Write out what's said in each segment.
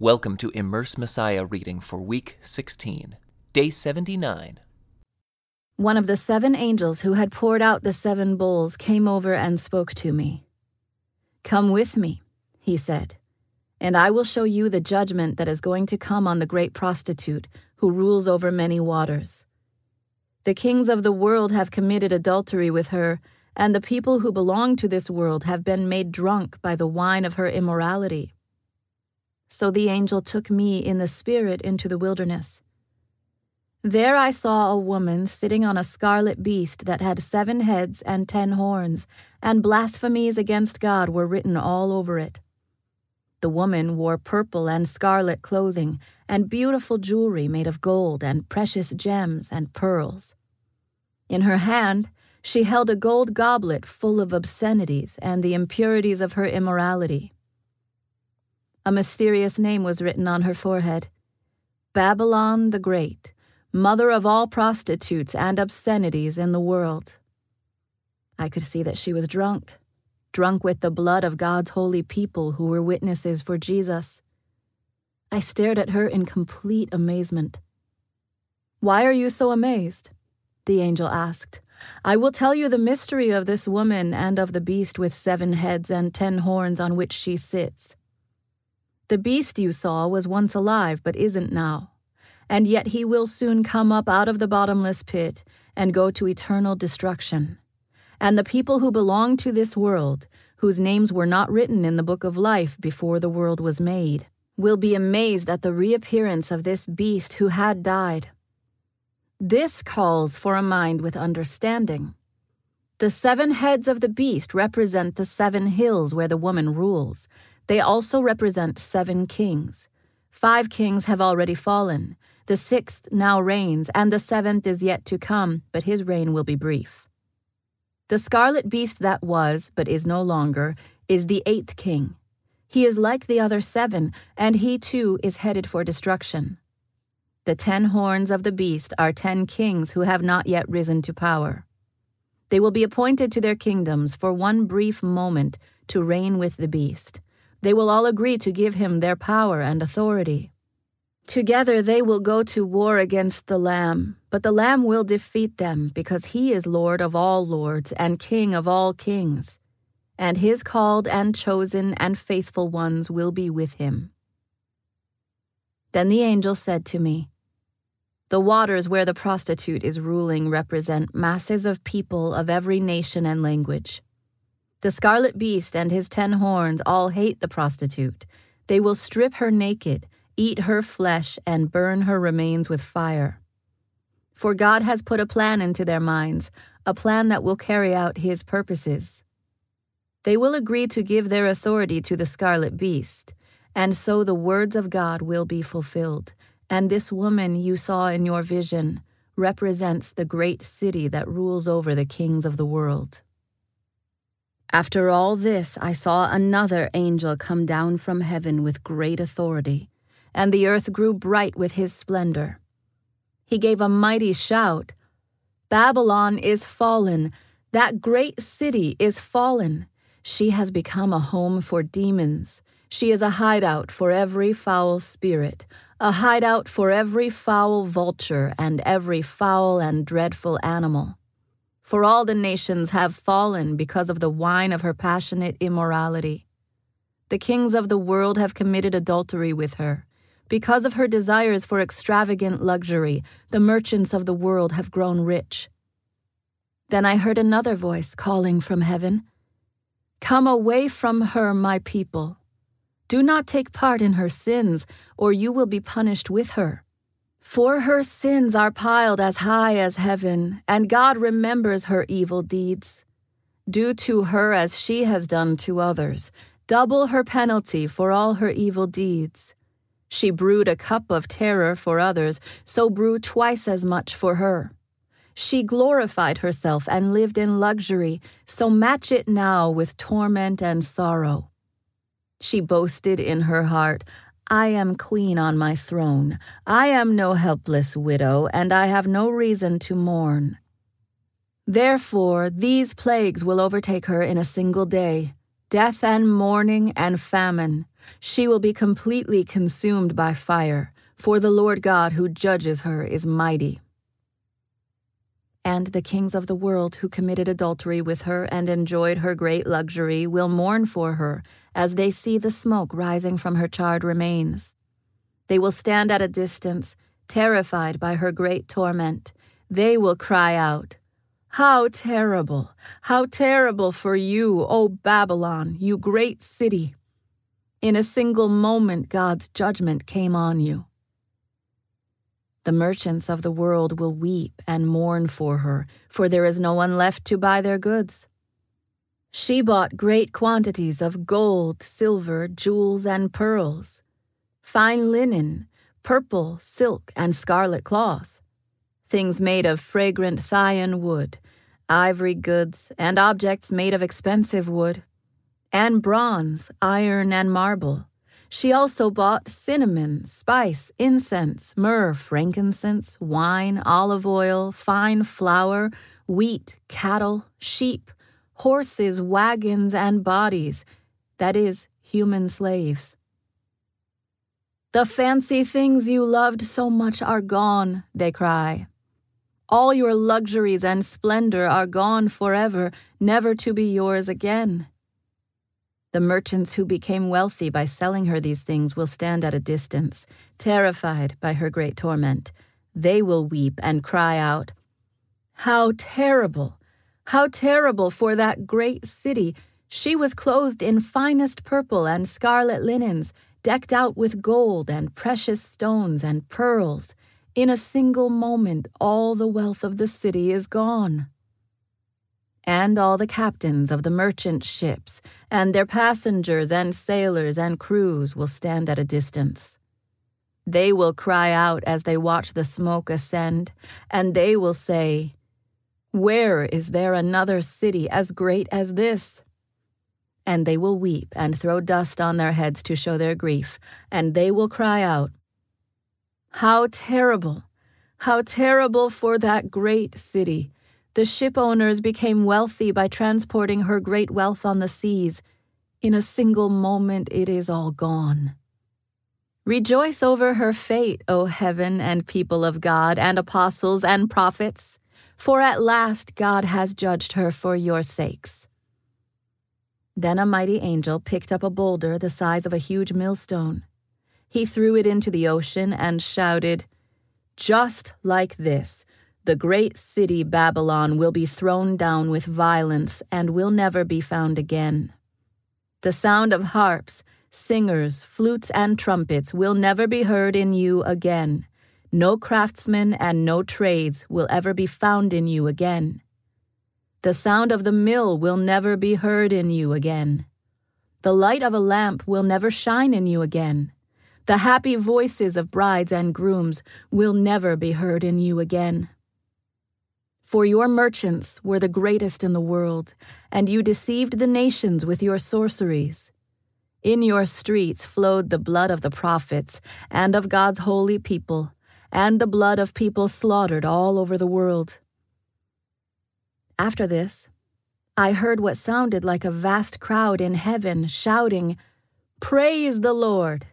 Welcome to Immerse Messiah reading for week 16, day 79. One of the seven angels who had poured out the seven bowls came over and spoke to me. Come with me, he said, and I will show you the judgment that is going to come on the great prostitute who rules over many waters. The kings of the world have committed adultery with her, and the people who belong to this world have been made drunk by the wine of her immorality. So the angel took me in the spirit into the wilderness. There I saw a woman sitting on a scarlet beast that had seven heads and ten horns, and blasphemies against God were written all over it. The woman wore purple and scarlet clothing, and beautiful jewelry made of gold and precious gems and pearls. In her hand, she held a gold goblet full of obscenities and the impurities of her immorality. A mysterious name was written on her forehead Babylon the Great, mother of all prostitutes and obscenities in the world. I could see that she was drunk, drunk with the blood of God's holy people who were witnesses for Jesus. I stared at her in complete amazement. Why are you so amazed? The angel asked. I will tell you the mystery of this woman and of the beast with seven heads and ten horns on which she sits. The beast you saw was once alive, but isn't now. And yet he will soon come up out of the bottomless pit and go to eternal destruction. And the people who belong to this world, whose names were not written in the book of life before the world was made, will be amazed at the reappearance of this beast who had died. This calls for a mind with understanding. The seven heads of the beast represent the seven hills where the woman rules, they also represent seven kings. Five kings have already fallen. The sixth now reigns, and the seventh is yet to come, but his reign will be brief. The scarlet beast that was, but is no longer, is the eighth king. He is like the other seven, and he too is headed for destruction. The ten horns of the beast are ten kings who have not yet risen to power. They will be appointed to their kingdoms for one brief moment to reign with the beast they will all agree to give him their power and authority. Together they will go to war against the Lamb, but the Lamb will defeat them because he is Lord of all lords and King of all kings, and his called and chosen and faithful ones will be with him. Then the angel said to me, The waters where the prostitute is ruling represent masses of people of every nation and language. The scarlet beast and his ten horns all hate the prostitute. They will strip her naked, eat her flesh, and burn her remains with fire. For God has put a plan into their minds, a plan that will carry out his purposes. They will agree to give their authority to the scarlet beast, and so the words of God will be fulfilled. And this woman you saw in your vision represents the great city that rules over the kings of the world. After all this, I saw another angel come down from heaven with great authority, and the earth grew bright with his splendor. He gave a mighty shout Babylon is fallen, that great city is fallen. She has become a home for demons. She is a hideout for every foul spirit, a hideout for every foul vulture and every foul and dreadful animal for all the nations have fallen because of the wine of her passionate immorality. The kings of the world have committed adultery with her. Because of her desires for extravagant luxury, the merchants of the world have grown rich. Then I heard another voice calling from heaven Come away from her, my people. Do not take part in her sins, or you will be punished with her. For her sins are piled as high as heaven, and God remembers her evil deeds. Do to her as she has done to others, double her penalty for all her evil deeds. She brewed a cup of terror for others, so brew twice as much for her. She glorified herself and lived in luxury, so match it now with torment and sorrow. She boasted in her heart, I am queen on my throne. I am no helpless widow, and I have no reason to mourn. Therefore, these plagues will overtake her in a single day death and mourning and famine, She will be completely consumed by fire, for the Lord God who judges her is mighty. And the kings of the world who committed adultery with her and enjoyed her great luxury will mourn for her as they see the smoke rising from her charred remains. They will stand at a distance, terrified by her great torment. They will cry out, How terrible! How terrible for you, O Babylon, you great city! In a single moment, God's judgment came on you. The merchants of the world will weep and mourn for her, for there is no one left to buy their goods. She bought great quantities of gold, silver, jewels, and pearls, fine linen, purple, silk, and scarlet cloth, things made of fragrant Thyine wood, ivory goods, and objects made of expensive wood and bronze, iron, and marble. She also bought cinnamon, spice, incense, myrrh, frankincense, wine, olive oil, fine flour, wheat, cattle, sheep, horses, wagons, and bodies that is, human slaves. The fancy things you loved so much are gone, they cry. All your luxuries and splendor are gone forever, never to be yours again. The merchants who became wealthy by selling her these things will stand at a distance, terrified by her great torment. They will weep and cry out, How terrible! How terrible for that great city! She was clothed in finest purple and scarlet linens, decked out with gold and precious stones and pearls. In a single moment, all the wealth of the city is gone and all the captains of the merchant ships, and their passengers and sailors and crews will stand at a distance. They will cry out as they watch the smoke ascend, and they will say, Where is there another city as great as this? And they will weep and throw dust on their heads to show their grief, and they will cry out, How terrible! How terrible for that great city! The ship owners became wealthy by transporting her great wealth on the seas. In a single moment, it is all gone. Rejoice over her fate, O heaven and people of God, and apostles and prophets, for at last God has judged her for your sakes. Then a mighty angel picked up a boulder the size of a huge millstone. He threw it into the ocean and shouted, Just like this, the great city Babylon will be thrown down with violence and will never be found again. The sound of harps, singers, flutes, and trumpets will never be heard in you again. No craftsmen and no trades will ever be found in you again. The sound of the mill will never be heard in you again. The light of a lamp will never shine in you again. The happy voices of brides and grooms will never be heard in you again. For your merchants were the greatest in the world, and you deceived the nations with your sorceries. In your streets flowed the blood of the prophets and of God's holy people, and the blood of people slaughtered all over the world. After this, I heard what sounded like a vast crowd in heaven shouting, Praise the Lord!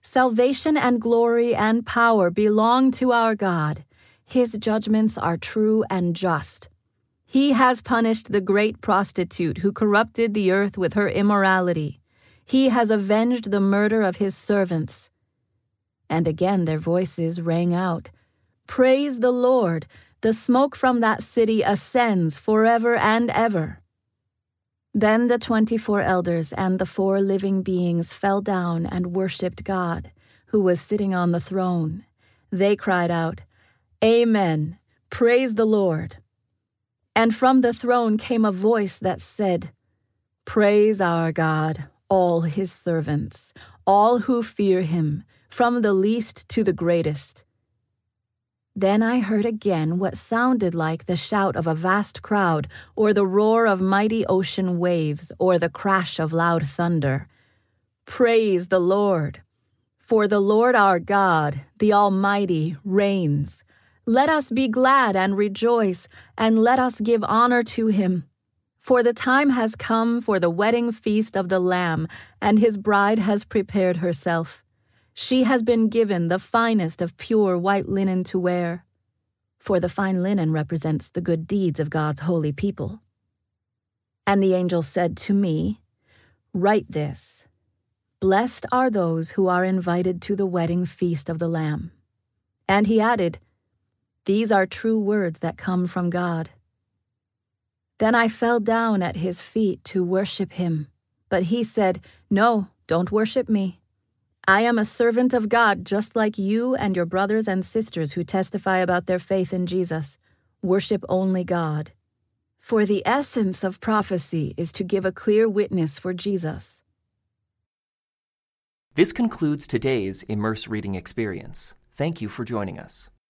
Salvation and glory and power belong to our God his judgments are true and just. He has punished the great prostitute who corrupted the earth with her immorality. He has avenged the murder of his servants. And again their voices rang out Praise the Lord! The smoke from that city ascends forever and ever. Then the twenty four elders and the four living beings fell down and worshipped God, who was sitting on the throne. They cried out, Amen. Praise the Lord. And from the throne came a voice that said, Praise our God, all his servants, all who fear him, from the least to the greatest. Then I heard again what sounded like the shout of a vast crowd, or the roar of mighty ocean waves, or the crash of loud thunder. Praise the Lord! For the Lord our God, the Almighty, reigns. Let us be glad and rejoice, and let us give honor to him. For the time has come for the wedding feast of the Lamb, and his bride has prepared herself. She has been given the finest of pure white linen to wear. For the fine linen represents the good deeds of God's holy people. And the angel said to me, Write this Blessed are those who are invited to the wedding feast of the Lamb. And he added, These are true words that come from God. Then I fell down at his feet to worship him. But he said, No, don't worship me. I am a servant of God just like you and your brothers and sisters who testify about their faith in Jesus. Worship only God. For the essence of prophecy is to give a clear witness for Jesus. This concludes today's Immerse Reading Experience. Thank you for joining us.